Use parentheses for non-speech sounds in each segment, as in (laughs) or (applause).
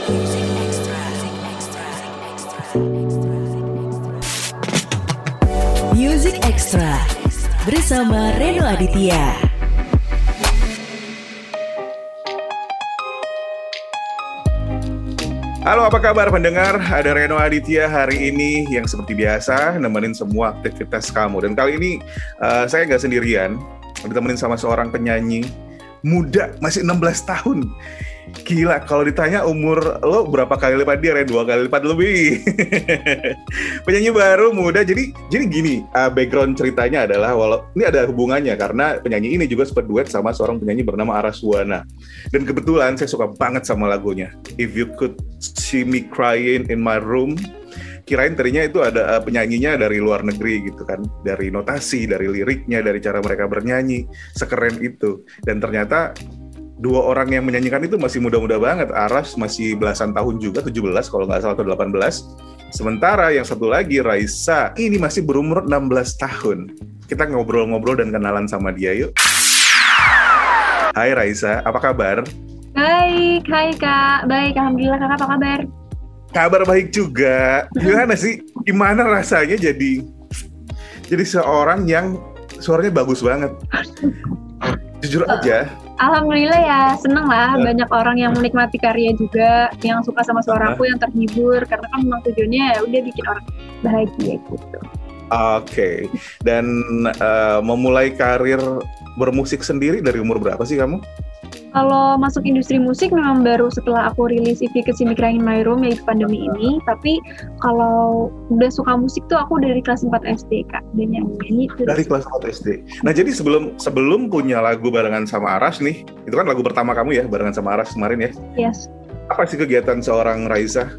Music Extra bersama Reno Aditya. Halo apa kabar pendengar? Ada Reno Aditya hari ini yang seperti biasa nemenin semua aktivitas kamu. Dan kali ini uh, saya nggak sendirian, ditemenin sama seorang penyanyi muda, masih 16 tahun. Gila, kalau ditanya umur lo berapa kali lipat dia, Ren? Dua kali lipat lebih. (laughs) penyanyi baru, muda. Jadi jadi gini, uh, background ceritanya adalah, walau ini ada hubungannya karena penyanyi ini juga sempat duet sama seorang penyanyi bernama Araswana. Dan kebetulan saya suka banget sama lagunya. If You Could See Me Crying in My Room, kirain tadinya itu ada uh, penyanyinya dari luar negeri gitu kan dari notasi dari liriknya dari cara mereka bernyanyi sekeren itu dan ternyata dua orang yang menyanyikan itu masih muda-muda banget. Aras masih belasan tahun juga, 17 kalau nggak salah atau 18. Sementara yang satu lagi Raisa ini masih berumur 16 tahun. Kita ngobrol-ngobrol dan kenalan sama dia yuk. Hai Raisa, apa kabar? Baik, hai Kak. Baik, Alhamdulillah Kakak apa kabar? Kabar baik juga. Gimana sih? Gimana rasanya jadi jadi seorang yang suaranya bagus banget? Jujur aja, Alhamdulillah ya, seneng lah. Banyak orang yang menikmati karya juga, yang suka sama suaraku, yang terhibur. Karena kan memang tujuannya ya udah bikin orang bahagia gitu. Oke, okay. dan uh, memulai karir bermusik sendiri dari umur berapa sih kamu? Kalau masuk industri musik memang baru setelah aku rilis EP Ke sini Crying in My Room yaitu pandemi ini. Tapi kalau udah suka musik tuh aku dari kelas 4 SD kak, udah nyanyi. Dari kelas 4 SD. Nah jadi sebelum sebelum punya lagu barengan sama Aras nih, itu kan lagu pertama kamu ya barengan sama Aras kemarin ya? Yes. Apa sih kegiatan seorang Raisa?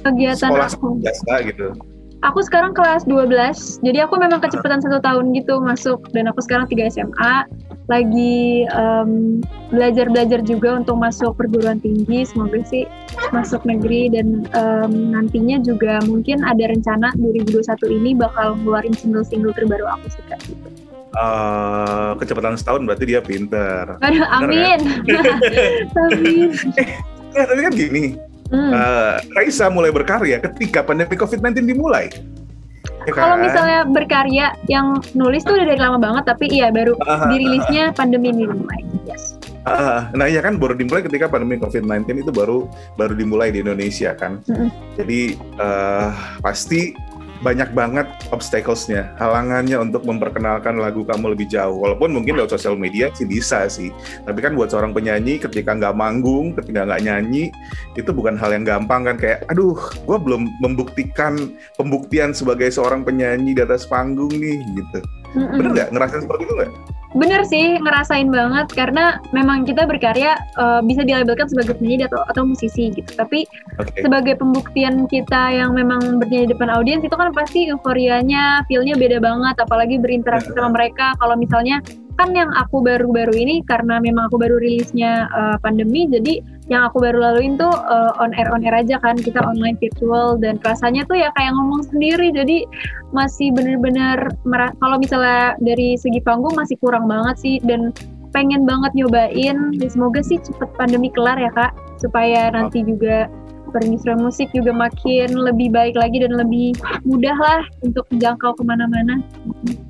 Kegiatan Sekolah aku. biasa gitu. Aku sekarang kelas 12, jadi aku memang kecepatan satu tahun gitu masuk dan aku sekarang 3 SMA lagi um, belajar-belajar juga untuk masuk perguruan tinggi semoga sih masuk negeri dan um, nantinya juga mungkin ada rencana 2021 ini bakal ngeluarin single-single terbaru aku sih kak gitu. Uh, kecepatan setahun berarti dia pinter. (laughs) Aduh, amin. (laughs) amin. ya, tapi kan gini, hmm. uh, Raisa mulai berkarya ketika pandemi COVID-19 dimulai. Ya kan? Kalau misalnya berkarya yang nulis tuh udah dari lama banget, tapi iya baru dirilisnya pandemi ini dimulai. Yes. Uh, nah iya kan baru dimulai ketika pandemi COVID-19 itu baru baru dimulai di Indonesia kan. Mm -hmm. Jadi uh, pasti banyak banget obstacles-nya, halangannya untuk memperkenalkan lagu kamu lebih jauh. Walaupun mungkin lewat sosial media sih bisa sih. Tapi kan buat seorang penyanyi ketika nggak manggung, ketika nggak nyanyi, itu bukan hal yang gampang kan. Kayak, aduh, gue belum membuktikan pembuktian sebagai seorang penyanyi di atas panggung nih, gitu. Bener nggak? Ngerasain seperti itu nggak? Bener sih, ngerasain banget karena memang kita berkarya uh, bisa dilabelkan sebagai penyanyi atau, atau musisi gitu. Tapi okay. sebagai pembuktian kita yang memang bernyanyi di depan audiens itu kan pasti euforianya, feel-nya beda banget. Apalagi berinteraksi sama mereka. Kalau misalnya kan yang aku baru-baru ini karena memang aku baru rilisnya uh, pandemi, jadi yang aku baru laluin tuh uh, on air on air aja kan kita online virtual dan rasanya tuh ya kayak ngomong sendiri jadi masih bener-bener kalau misalnya dari segi panggung masih kurang banget sih dan pengen banget nyobain semoga sih cepet pandemi kelar ya kak supaya nanti juga perindustri musik juga makin lebih baik lagi dan lebih mudah lah untuk menjangkau ke mana-mana.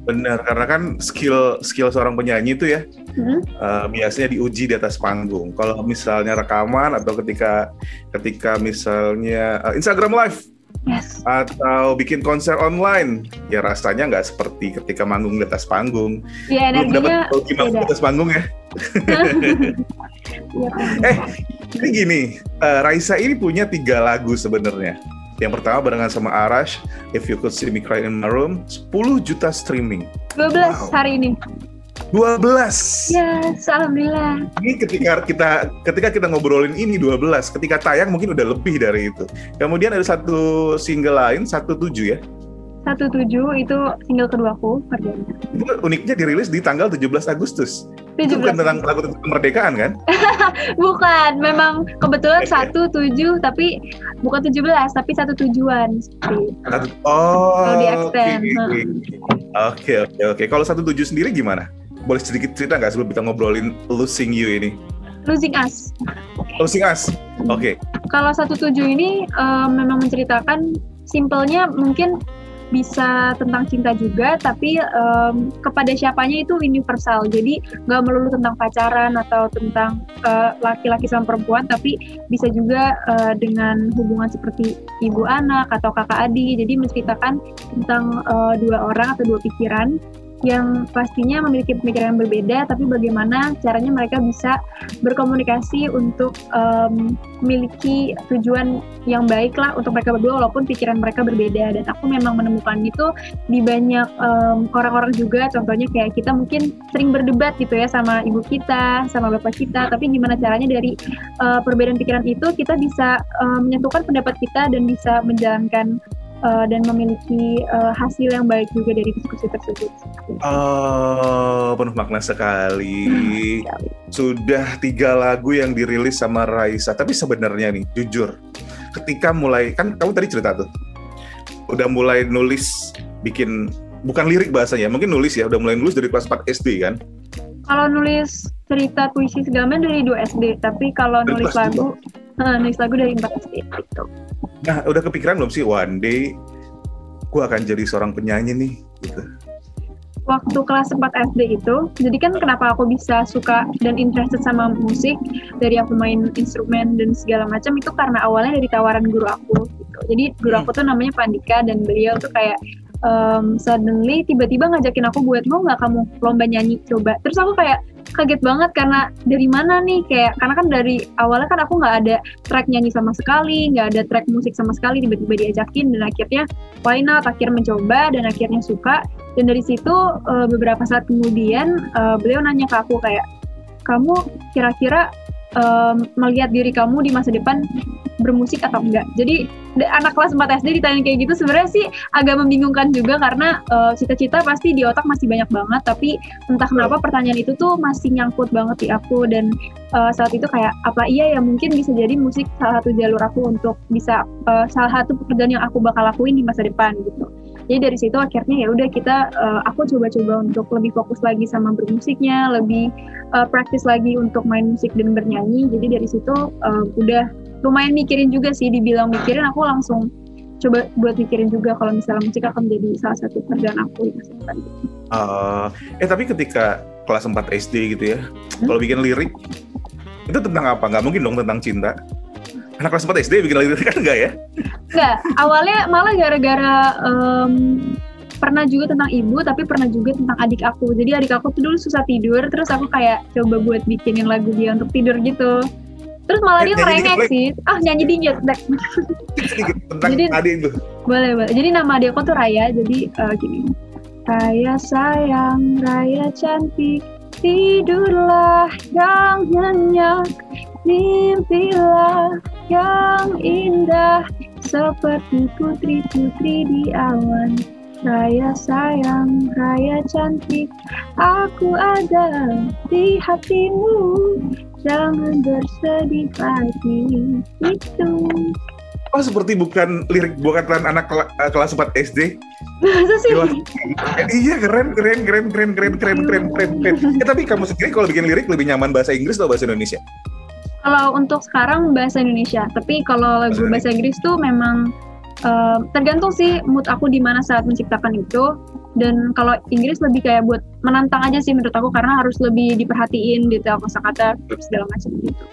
Benar, karena kan skill skill seorang penyanyi itu ya hmm? uh, biasanya diuji di atas panggung. Kalau misalnya rekaman atau ketika ketika misalnya uh, Instagram Live Yes. Atau bikin konser online, ya rasanya nggak seperti ketika manggung di atas panggung. Iya, Belum dapat di atas panggung ya. (laughs) ya eh, ini gini, uh, Raisa ini punya tiga lagu sebenarnya. Yang pertama barengan sama Arash, If You Could See Me Cry in My Room, 10 juta streaming. 12 wow. hari ini. 12. Ya, yes, alhamdulillah. Ini ketika kita ketika kita ngobrolin ini 12, ketika tayang mungkin udah lebih dari itu. Kemudian ada satu single lain, satu tujuh ya. Satu tujuh itu single keduaku, Perdana. Itu uniknya dirilis di tanggal 17 Agustus. 17. Itu bukan tentang lagu tentang kemerdekaan kan? (laughs) bukan, memang kebetulan satu tujuh tapi bukan 17 tapi satu tujuan. Satu, oh. Kalau di extend. Oke oke oke. Kalau satu tujuh sendiri gimana? boleh sedikit cerita nggak sebelum kita ngobrolin Losing You ini? Losing Us. Losing Us. Oke. Okay. kalau satu tujuh ini uh, memang menceritakan simpelnya mungkin bisa tentang cinta juga, tapi um, kepada siapanya itu universal. Jadi nggak melulu tentang pacaran atau tentang eh, laki-laki uh, sama perempuan, tapi bisa juga uh, dengan hubungan seperti ibu anak atau kakak adik. Jadi menceritakan tentang uh, dua orang atau dua pikiran yang pastinya memiliki pemikiran yang berbeda, tapi bagaimana caranya mereka bisa berkomunikasi untuk um, memiliki tujuan yang baik lah untuk mereka berdua walaupun pikiran mereka berbeda. Dan aku memang menemukan itu di banyak orang-orang um, juga, contohnya kayak kita mungkin sering berdebat gitu ya sama ibu kita, sama bapak kita, tapi gimana caranya dari uh, perbedaan pikiran itu kita bisa uh, menyatukan pendapat kita dan bisa menjalankan uh, dan memiliki uh, hasil yang baik juga dari diskusi tersebut. Oh, penuh makna sekali. Sudah tiga lagu yang dirilis sama Raisa, tapi sebenarnya nih, jujur, ketika mulai kan kamu tadi cerita tuh, udah mulai nulis, bikin bukan lirik bahasanya, mungkin nulis ya, udah mulai nulis dari kelas 4 SD kan? Kalau nulis cerita puisi segala dari 2 SD, tapi kalau nulis lagu, uh, nulis lagu dari 4 SD gitu. Nah, udah kepikiran belum sih one day gue akan jadi seorang penyanyi nih gitu. Waktu kelas 4 SD itu, jadi kan kenapa aku bisa suka dan interested sama musik dari aku main instrumen dan segala macam itu karena awalnya dari tawaran guru aku gitu. Jadi guru hmm. aku tuh namanya Pandika dan beliau tuh kayak um, suddenly tiba-tiba ngajakin aku buat mau nggak kamu lomba nyanyi coba. Terus aku kayak kaget banget karena dari mana nih? Kayak karena kan dari awalnya kan aku nggak ada track nyanyi sama sekali nggak ada track musik sama sekali tiba-tiba diajakin dan akhirnya why not? Akhirnya mencoba dan akhirnya suka. Dan dari situ uh, beberapa saat kemudian uh, beliau nanya ke aku kayak kamu kira-kira um, melihat diri kamu di masa depan bermusik atau enggak. Jadi anak kelas 4 SD ditanya kayak gitu sebenarnya sih agak membingungkan juga karena uh, cita-cita pasti di otak masih banyak banget tapi entah kenapa pertanyaan itu tuh masih nyangkut banget di aku dan uh, saat itu kayak apa iya ya mungkin bisa jadi musik salah satu jalur aku untuk bisa uh, salah satu pekerjaan yang aku bakal lakuin di masa depan gitu jadi dari situ akhirnya ya udah kita uh, aku coba-coba untuk lebih fokus lagi sama bermusiknya lebih uh, praktis lagi untuk main musik dan bernyanyi jadi dari situ uh, udah lumayan mikirin juga sih dibilang mikirin aku langsung coba buat mikirin juga kalau misalnya musik akan menjadi salah satu pekerjaan aku depan. Uh, eh tapi ketika kelas 4 SD gitu ya, hmm? kalau bikin lirik itu tentang apa? Nggak mungkin dong tentang cinta anak kelas 4 SD bikin lagu (laughs) kan enggak ya? Enggak, awalnya malah gara-gara um, pernah juga tentang ibu tapi pernah juga tentang adik aku. Jadi adik aku tuh dulu susah tidur terus aku kayak coba buat bikinin lagu dia untuk tidur gitu. Terus malah eh, dia ngerengek sih. Ah nyanyi dingin (laughs) tentang jadi, adik itu boleh boleh. Jadi nama adik aku tuh Raya jadi uh, gini. Raya sayang Raya cantik tidurlah yang nyenyak mimpilah yang indah seperti putri-putri di awan. Raya sayang, raya cantik, aku ada di hatimu. Jangan bersedih lagi, itu. Oh seperti bukan lirik bukan anak eh, kelas 4 SD. Masa sih? iya keren keren keren keren keren keren keren keren keren. Ya, tapi kamu sendiri kalau bikin lirik lebih nyaman bahasa Inggris atau bahasa Indonesia? Kalau untuk sekarang bahasa Indonesia, tapi kalau lagu bahasa Inggris tuh memang uh, tergantung sih mood aku di mana saat menciptakan itu. Dan kalau Inggris lebih kayak buat menantang aja sih menurut aku karena harus lebih diperhatiin detail kosakata segala macam gitu.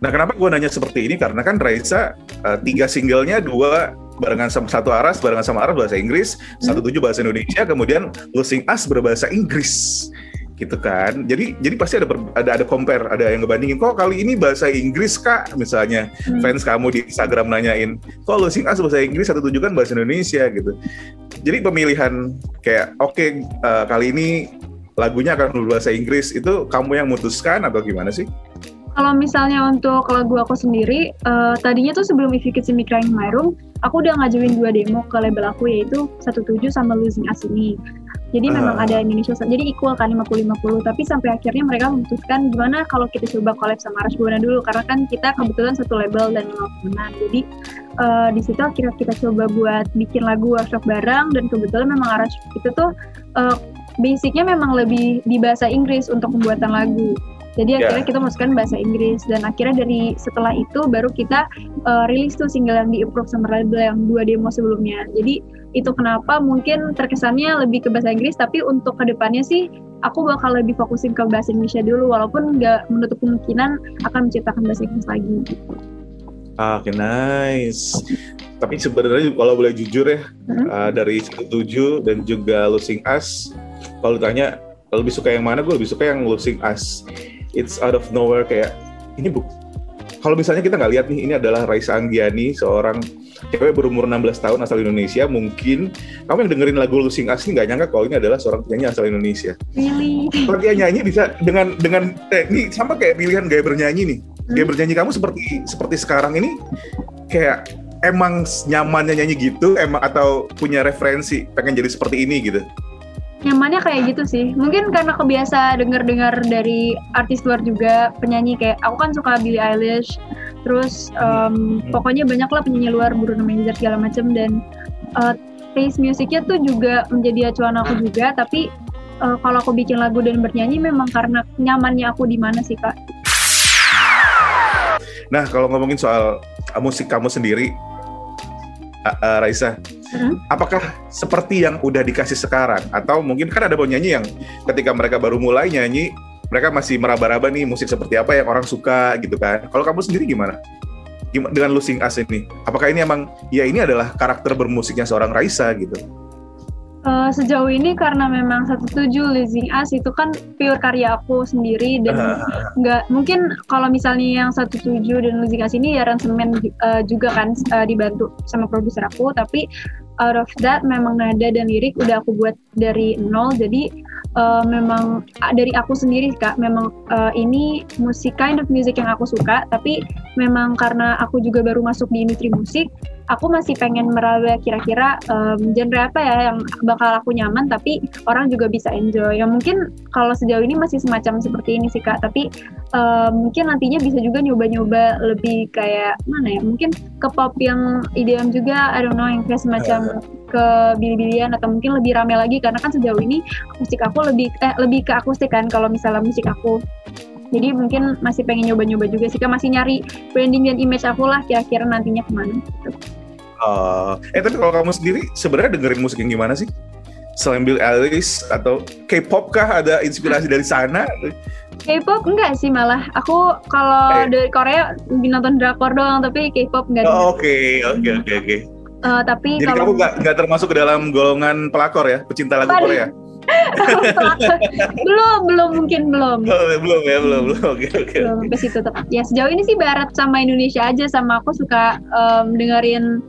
Nah kenapa gue nanya seperti ini karena kan Raisa uh, tiga singlenya dua barengan sama satu aras barengan sama aras bahasa Inggris, hmm. satu tujuh bahasa Indonesia, kemudian Losing Us berbahasa Inggris gitu kan. Jadi jadi pasti ada ada ada compare, ada yang ngebandingin kok kali ini bahasa Inggris Kak misalnya hmm. fans kamu di Instagram nanyain, kok lo sing bahasa Inggris satu tujukan bahasa Indonesia gitu. Jadi pemilihan kayak oke okay, uh, eh, kali ini lagunya akan berbahasa Inggris itu kamu yang memutuskan atau gimana sih? Kalau misalnya untuk lagu aku sendiri, uh, tadinya tuh sebelum If You Could See Me Crying in My Room, aku udah ngajuin dua demo ke label aku yaitu 17 sama Losing Us ini. Jadi uh. memang ada Indonesia, jadi equal kan 50-50. Tapi sampai akhirnya mereka memutuskan gimana kalau kita coba collab sama Rush Buana dulu, karena kan kita kebetulan satu label dan temenan. Jadi uh, di situ akhirnya kita coba buat bikin lagu workshop bareng, dan kebetulan memang Rush itu tuh uh, basicnya memang lebih di bahasa Inggris untuk pembuatan lagu. Jadi yeah. akhirnya kita masukkan bahasa Inggris dan akhirnya dari setelah itu baru kita uh, rilis tuh single yang di approve sama label yang dua demo sebelumnya. Jadi itu kenapa mungkin terkesannya lebih ke bahasa Inggris tapi untuk ke depannya sih aku bakal lebih fokusin ke bahasa Indonesia dulu walaupun nggak menutup kemungkinan akan menciptakan bahasa Inggris lagi. Ah, Oke, okay, nice. Tapi sebenarnya kalau boleh jujur ya, hmm? uh, dari tujuh dan juga Losing Us, kalau ditanya lebih suka yang mana, gue lebih suka yang Losing Us it's out of nowhere kayak ini bu kalau misalnya kita nggak lihat nih ini adalah Raisa Anggiani seorang cewek berumur 16 tahun asal Indonesia mungkin kamu yang dengerin lagu Lusing Asli nggak nyangka kalau ini adalah seorang penyanyi asal Indonesia really? kalau dia nyanyi bisa dengan dengan eh, ini sama kayak pilihan gaya bernyanyi nih hmm. gaya bernyanyi kamu seperti seperti sekarang ini kayak emang nyamannya nyanyi gitu emang atau punya referensi pengen jadi seperti ini gitu nyamannya kayak gitu sih. Mungkin karena kebiasa denger-dengar dari artis luar juga penyanyi kayak aku kan suka Billie Eilish. Terus um, pokoknya banyak lah penyanyi luar Bruno Mars segala macam dan uh, taste musiknya tuh juga menjadi acuan aku juga. Tapi uh, kalau aku bikin lagu dan bernyanyi memang karena nyamannya aku di mana sih kak? Nah kalau ngomongin soal musik kamu sendiri uh, uh, Raisa Hmm? Apakah seperti yang udah dikasih sekarang atau mungkin kan ada penyanyi yang ketika mereka baru mulai nyanyi mereka masih meraba-raba nih musik seperti apa yang orang suka gitu kan. Kalau kamu sendiri gimana? Gimana dengan Losing Us ini? Apakah ini emang ya ini adalah karakter bermusiknya seorang Raisa gitu? Uh, sejauh ini karena memang satu tujuh Losing Us itu kan pure karya aku sendiri dan nggak uh. mungkin kalau misalnya yang satu tujuh dan Losing Us ini ya aransemen uh, juga kan uh, dibantu sama produser aku tapi out of that memang nada dan lirik udah aku buat dari nol. Jadi uh, memang dari aku sendiri kak memang uh, ini musik kind of music yang aku suka. Tapi memang karena aku juga baru masuk di industri musik aku masih pengen meraba kira-kira um, genre apa ya yang bakal aku nyaman tapi orang juga bisa enjoy. Ya mungkin kalau sejauh ini masih semacam seperti ini sih kak. Tapi um, mungkin nantinya bisa juga nyoba-nyoba lebih kayak mana ya? Mungkin ke pop yang ideam juga. I don't know yang kayak semacam ke bilibilian atau mungkin lebih rame lagi karena kan sejauh ini musik aku lebih eh, lebih ke akustik kan kalau misalnya musik aku jadi mungkin masih pengen nyoba-nyoba juga sih, kan masih nyari branding dan image aku lah kira-kira nantinya ke mana. Gitu. Uh, eh tapi kalau kamu sendiri sebenarnya dengerin musik yang gimana sih? Selain Bill Alice atau K-pop kah ada inspirasi dari sana? K-pop enggak sih malah. Aku kalau dari Korea nonton drakor doang, tapi K-pop enggak. Oh, oke, oke, oke, oke. Uh, tapi Jadi kalau... kamu nggak nggak termasuk ke dalam golongan pelakor ya, pecinta lagu Tadi. Korea? (laughs) belum belum mungkin belum oh, belum ya belum belum oke oke belum ke situ ya sejauh ini sih barat sama Indonesia aja sama aku suka um, dengerin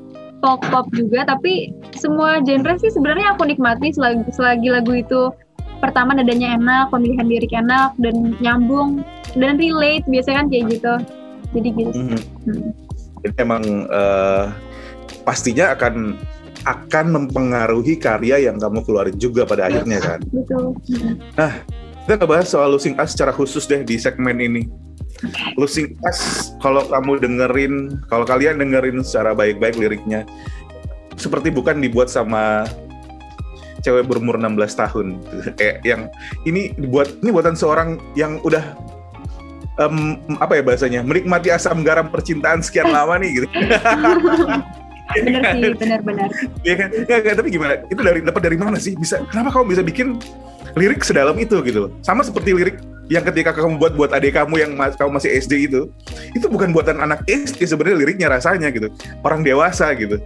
pop pop juga tapi semua genre sih sebenarnya aku nikmati selagi, selagi lagu itu pertama nadanya enak pemilihan lirik enak dan nyambung dan relate biasanya kan kayak gitu jadi gitu mm -hmm. hmm. Jadi emang uh, pastinya akan akan mempengaruhi karya yang kamu keluarin juga pada akhirnya kan. Betul. Nah, kita ngebahas soal Losing Us secara khusus deh di segmen ini. Losing Us, kalau kamu dengerin, kalau kalian dengerin secara baik-baik liriknya, seperti bukan dibuat sama cewek berumur 16 tahun. (laughs) Kayak yang ini dibuat ini buatan seorang yang udah um, apa ya bahasanya menikmati asam garam percintaan sekian lama nih gitu. (laughs) bener sih benar-benar iya kan? Ya, kan tapi gimana? Itu dari dapat dari mana sih? Bisa kenapa kamu bisa bikin lirik sedalam itu gitu sama seperti lirik yang ketika kamu buat buat adik kamu yang mas, kamu masih SD itu itu bukan buatan anak SD sebenarnya liriknya rasanya gitu. Orang dewasa gitu.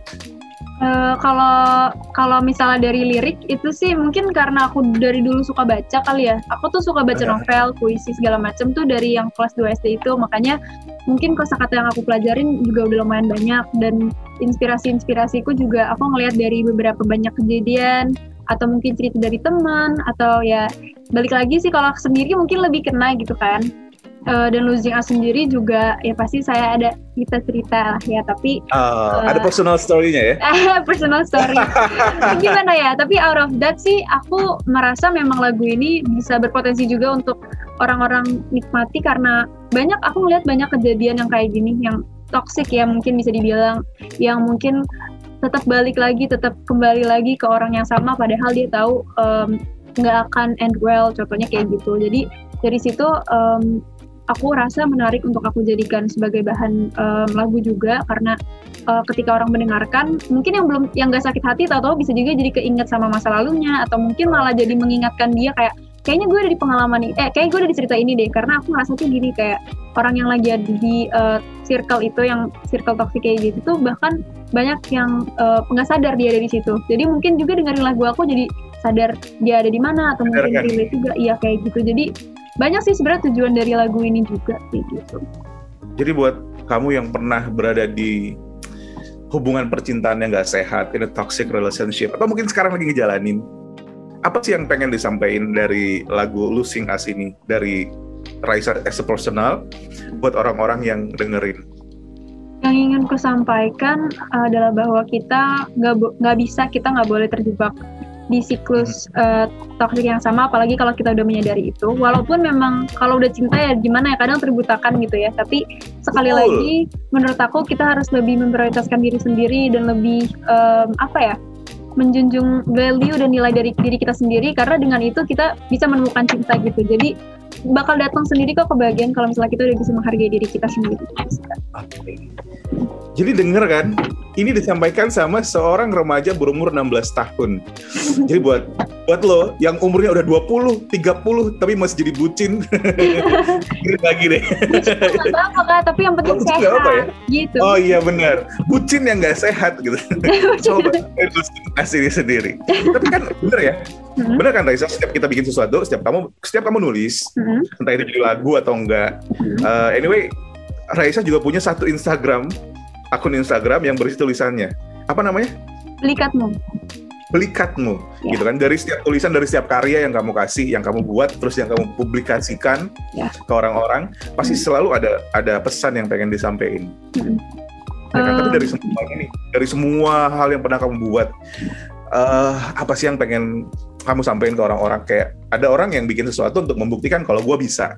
Uh, kalau kalau misalnya dari lirik itu sih mungkin karena aku dari dulu suka baca kali ya. Aku tuh suka baca novel, puisi segala macam tuh dari yang kelas 2 SD itu. Makanya mungkin kosakata yang aku pelajarin juga udah lumayan banyak. Dan inspirasi-inspirasiku juga aku ngelihat dari beberapa banyak kejadian atau mungkin cerita dari teman atau ya balik lagi sih kalau sendiri mungkin lebih kena gitu kan. Uh, dan losing us sendiri juga ya pasti saya ada kita cerita lah ya tapi uh, uh, ada personal story-nya ya? (laughs) Personal story. (laughs) Gimana ya tapi out of that sih aku merasa memang lagu ini bisa berpotensi juga untuk orang-orang nikmati karena banyak aku melihat banyak kejadian yang kayak gini yang toxic ya mungkin bisa dibilang yang mungkin tetap balik lagi tetap kembali lagi ke orang yang sama padahal dia tahu um, nggak akan end well contohnya kayak gitu. Jadi dari situ um, aku rasa menarik untuk aku jadikan sebagai bahan um, lagu juga karena uh, ketika orang mendengarkan mungkin yang belum yang gak sakit hati atau bisa juga jadi keinget sama masa lalunya atau mungkin malah jadi mengingatkan dia kayak kayaknya gue ada di pengalaman ini eh kayak gue ada di cerita ini deh karena aku ngerasa tuh gini kayak orang yang lagi ada di uh, circle itu yang circle toxic kayak gitu tuh bahkan banyak yang uh, nggak sadar dia ada di situ jadi mungkin juga dengerin lagu aku jadi sadar dia ada di mana atau mungkin kan? relate juga iya kayak gitu jadi banyak sih sebenarnya tujuan dari lagu ini juga kayak gitu. Jadi buat kamu yang pernah berada di hubungan percintaan yang gak sehat, in a toxic relationship, atau mungkin sekarang lagi ngejalanin, apa sih yang pengen disampaikan dari lagu Losing Us ini dari Raisa as a personal buat orang-orang yang dengerin? Yang ingin ku sampaikan adalah bahwa kita nggak bisa, kita nggak boleh terjebak di siklus uh, toxic yang sama apalagi kalau kita udah menyadari itu walaupun memang kalau udah cinta ya gimana ya kadang terbutakan gitu ya tapi sekali Betul. lagi menurut aku kita harus lebih memprioritaskan diri sendiri dan lebih um, apa ya menjunjung value dan nilai dari diri kita sendiri karena dengan itu kita bisa menemukan cinta gitu jadi bakal datang sendiri kok kebahagiaan kalau misalnya kita udah bisa menghargai diri kita sendiri. Jadi denger kan, ini disampaikan sama seorang remaja berumur 16 tahun. Jadi buat buat lo yang umurnya udah 20, 30 tapi masih jadi bucin. (laughs) Lagi deh. Bucin apa Kak, tapi yang penting oh, sehat. Apa ya? Gitu. Oh iya benar. Bucin yang gak sehat gitu. (laughs) Coba kasih diri sendiri. tapi kan bener ya? hmm Bener kan Raisa, setiap kita bikin sesuatu, setiap kamu setiap kamu nulis, hmm entah itu jadi lagu atau enggak. hmm Uh, anyway, Raisa juga punya satu Instagram, akun Instagram yang berisi tulisannya. Apa namanya? Likatmu belikatmu ya. gitu kan dari setiap tulisan dari setiap karya yang kamu kasih yang kamu buat terus yang kamu publikasikan ya. ke orang-orang pasti hmm. selalu ada ada pesan yang pengen disampaikan hmm. ya kan? Uh. tapi dari semua ini dari semua hal yang pernah kamu buat uh, apa sih yang pengen kamu sampaikan ke orang-orang kayak ada orang yang bikin sesuatu untuk membuktikan kalau gue bisa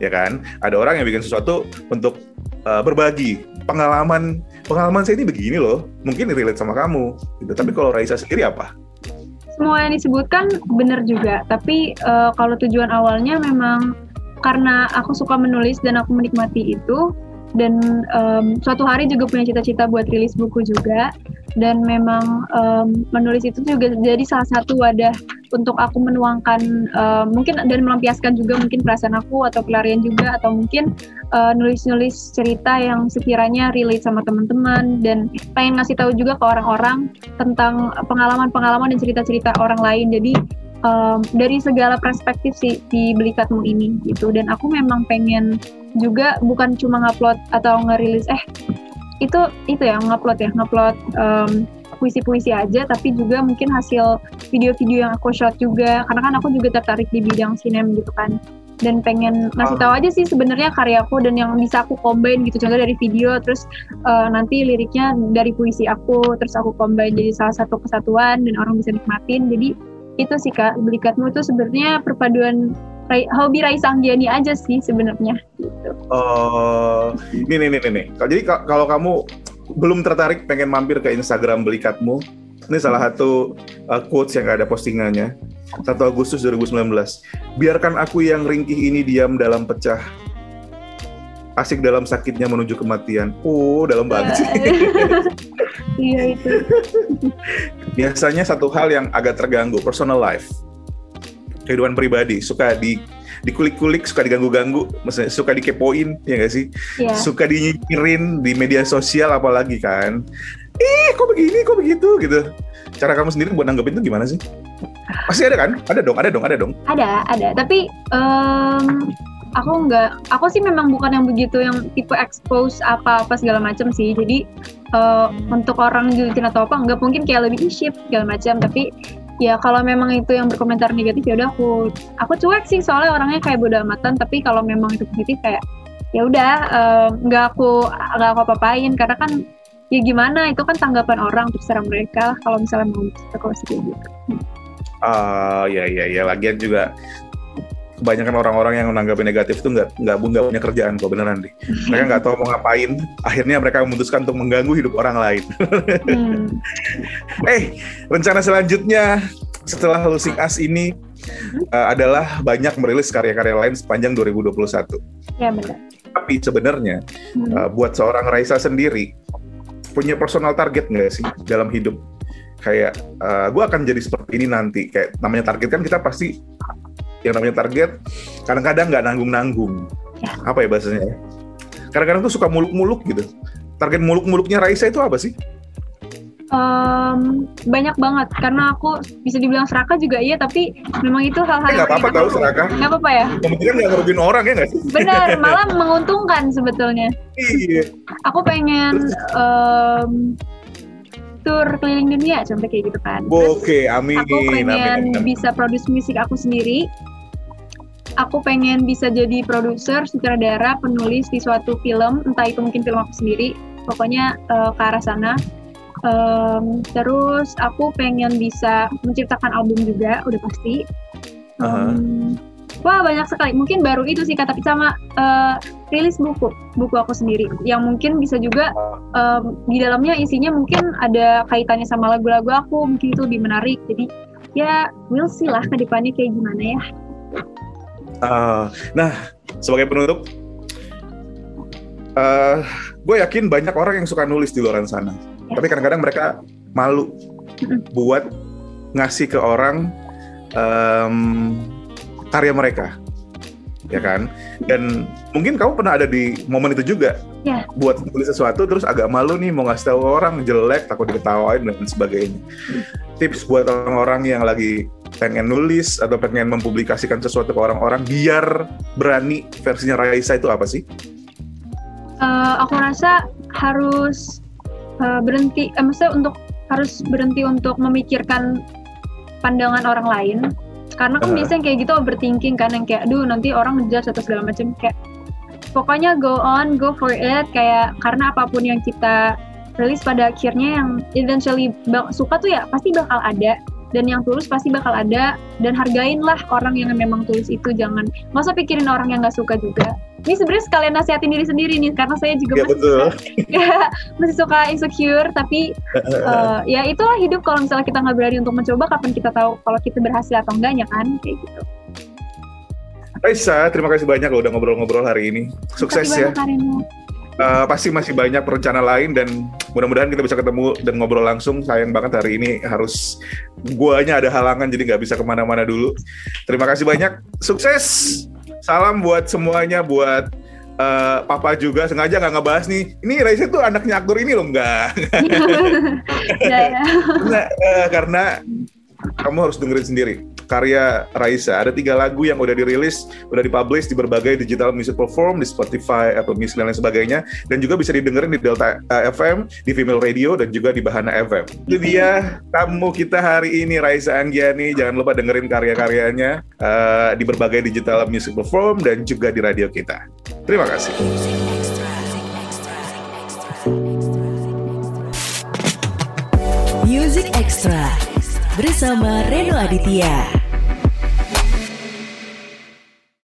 ya kan? Ada orang yang bikin sesuatu untuk uh, berbagi. Pengalaman pengalaman saya ini begini loh. Mungkin relate sama kamu gitu. Tapi kalau Raisa sendiri apa? Semua yang disebutkan benar juga. Tapi uh, kalau tujuan awalnya memang karena aku suka menulis dan aku menikmati itu dan um, suatu hari juga punya cita-cita buat rilis buku juga. Dan memang um, menulis itu juga jadi salah satu wadah untuk aku menuangkan uh, mungkin dan melampiaskan juga mungkin perasaan aku atau pelarian juga atau mungkin uh, nulis-nulis cerita yang sekiranya relate sama teman-teman. Dan pengen ngasih tahu juga ke orang-orang tentang pengalaman-pengalaman dan cerita-cerita orang lain. Jadi um, dari segala perspektif sih di belikatmu ini gitu. Dan aku memang pengen juga bukan cuma ngupload atau ngerilis eh itu itu ya ngupload ya ngupload um, puisi-puisi aja tapi juga mungkin hasil video-video yang aku shot juga. Karena kan aku juga tertarik di bidang sinem gitu kan. Dan pengen ngasih tahu aja sih sebenarnya karyaku dan yang bisa aku combine gitu. Contoh dari video terus uh, nanti liriknya dari puisi aku terus aku combine jadi salah satu kesatuan dan orang bisa nikmatin. Jadi itu sih kak belikatmu itu sebenarnya perpaduan hobi Raisa Anggiani aja sih sebenarnya. Gitu. Oh, ini nih nih nih. Jadi kalau kamu belum tertarik pengen mampir ke Instagram Belikatmu, ini salah satu uh, quotes yang ada postingannya. 1 Agustus 2019. Biarkan aku yang ringkih ini diam dalam pecah. Asik dalam sakitnya menuju kematian. Oh, dalam banget sih. iya (laughs) itu. Biasanya satu hal yang agak terganggu, personal life kehidupan pribadi. Suka di dikulik-kulik suka diganggu-ganggu. Maksudnya suka dikepoin ya gak sih? Yeah. suka dinyikirin di media sosial apalagi kan. Ih kok begini kok begitu? gitu. Cara kamu sendiri buat nanggepin itu gimana sih? Pasti ada kan? Ada dong ada dong ada dong. Ada ada. Tapi um, aku nggak aku sih memang bukan yang begitu yang tipe expose apa apa segala macam sih. Jadi uh, untuk orang julitin atau apa nggak. Mungkin kayak lebih ship segala macam. Tapi ya kalau memang itu yang berkomentar negatif ya udah aku aku cuek sih soalnya orangnya kayak bodo amatan tapi kalau memang itu positif kayak ya udah nggak uh, aku nggak aku apa-apain karena kan ya gimana itu kan tanggapan orang terserah mereka kalau misalnya mau sekolah kayak gitu. Uh, ya ya ya lagian juga kebanyakan orang-orang yang menanggapi negatif itu nggak nggak nggak punya kerjaan kok beneran deh mereka nggak tahu mau ngapain akhirnya mereka memutuskan untuk mengganggu hidup orang lain hmm. (laughs) eh rencana selanjutnya setelah losing us ini uh, adalah banyak merilis karya-karya lain sepanjang 2021. Ya benar. Tapi sebenarnya hmm. uh, buat seorang Raisa sendiri punya personal target nggak sih dalam hidup? Kayak uh, gue akan jadi seperti ini nanti. Kayak namanya target kan kita pasti yang namanya target kadang-kadang nggak nanggung-nanggung. Ya. Apa ya bahasanya? Kadang-kadang tuh suka muluk-muluk gitu. Target muluk-muluknya Raisa itu apa sih? Um, banyak banget karena aku bisa dibilang serakah juga iya tapi memang itu hal-hal eh, yang apa-apa tahu serakah nggak apa-apa ya kemudian nggak ngerugiin orang ya nggak sih benar (laughs) malah menguntungkan sebetulnya iya aku pengen um, tur keliling dunia contoh kayak gitu kan oke okay, amin aku pengen amin, amin. bisa produce musik aku sendiri aku pengen bisa jadi produser, sutradara, penulis di suatu film, entah itu mungkin film aku sendiri, pokoknya uh, ke arah sana. Um, terus aku pengen bisa menciptakan album juga, udah pasti. Um, uh-huh. Wah banyak sekali. Mungkin baru itu sih kata sama uh, rilis buku, buku aku sendiri. Yang mungkin bisa juga um, di dalamnya isinya mungkin ada kaitannya sama lagu-lagu aku. Mungkin itu lebih menarik. Jadi ya we'll see lah ke depannya kayak gimana ya. Uh, nah sebagai penutup, uh, gue yakin banyak orang yang suka nulis di luar sana. Tapi kadang-kadang mereka malu buat ngasih ke orang um, karya mereka. Ya kan? Dan mungkin kamu pernah ada di momen itu juga ya. buat nulis sesuatu terus agak malu nih mau ngasih tahu orang jelek takut diketawain dan sebagainya. Tips buat orang-orang yang lagi pengen nulis atau pengen mempublikasikan sesuatu ke orang-orang biar berani versinya Raisa itu apa sih? Uh, aku rasa harus uh, berhenti, eh, maksudnya untuk harus berhenti untuk memikirkan pandangan orang lain. Karena kan uh. biasanya kayak gitu overthinking kan yang kayak, aduh nanti orang ngejudge atau segala macam kayak pokoknya go on, go for it kayak karena apa pun yang kita rilis pada akhirnya yang eventually suka tuh ya pasti bakal ada dan yang tulus pasti bakal ada dan hargainlah orang yang memang tulus itu jangan usah pikirin orang yang nggak suka juga ini sebenarnya sekalian nasihatin diri sendiri nih karena saya juga ya, masih betul. suka (laughs) masih suka insecure tapi uh, ya itulah hidup kalau misalnya kita nggak berani untuk mencoba kapan kita tahu kalau kita berhasil atau enggaknya kan kayak gitu Raisa, terima kasih banyak loh udah ngobrol-ngobrol hari ini. Sukses ya. Uh, pasti masih banyak perencana lain dan mudah-mudahan kita bisa ketemu dan ngobrol langsung. Sayang banget hari ini harus guanya ada halangan jadi nggak bisa ke mana-mana dulu. Terima kasih banyak, sukses. Salam buat semuanya, buat uh, Papa juga sengaja nggak ngebahas nih. Ini Raisa tuh anaknya aktor ini loh nggak? (laughs) ya, ya. nah, uh, karena kamu harus dengerin sendiri karya Raisa. Ada tiga lagu yang udah dirilis, udah dipublish di berbagai digital music platform, di Spotify, Apple Music, dan lain sebagainya. Dan juga bisa didengerin di Delta eh, FM, di Female Radio, dan juga di Bahana FM. Itu dia tamu kita hari ini, Raisa Anggiani. Jangan lupa dengerin karya-karyanya uh, di berbagai digital music platform dan juga di radio kita. Terima kasih. Music Extra bersama Reno Aditya.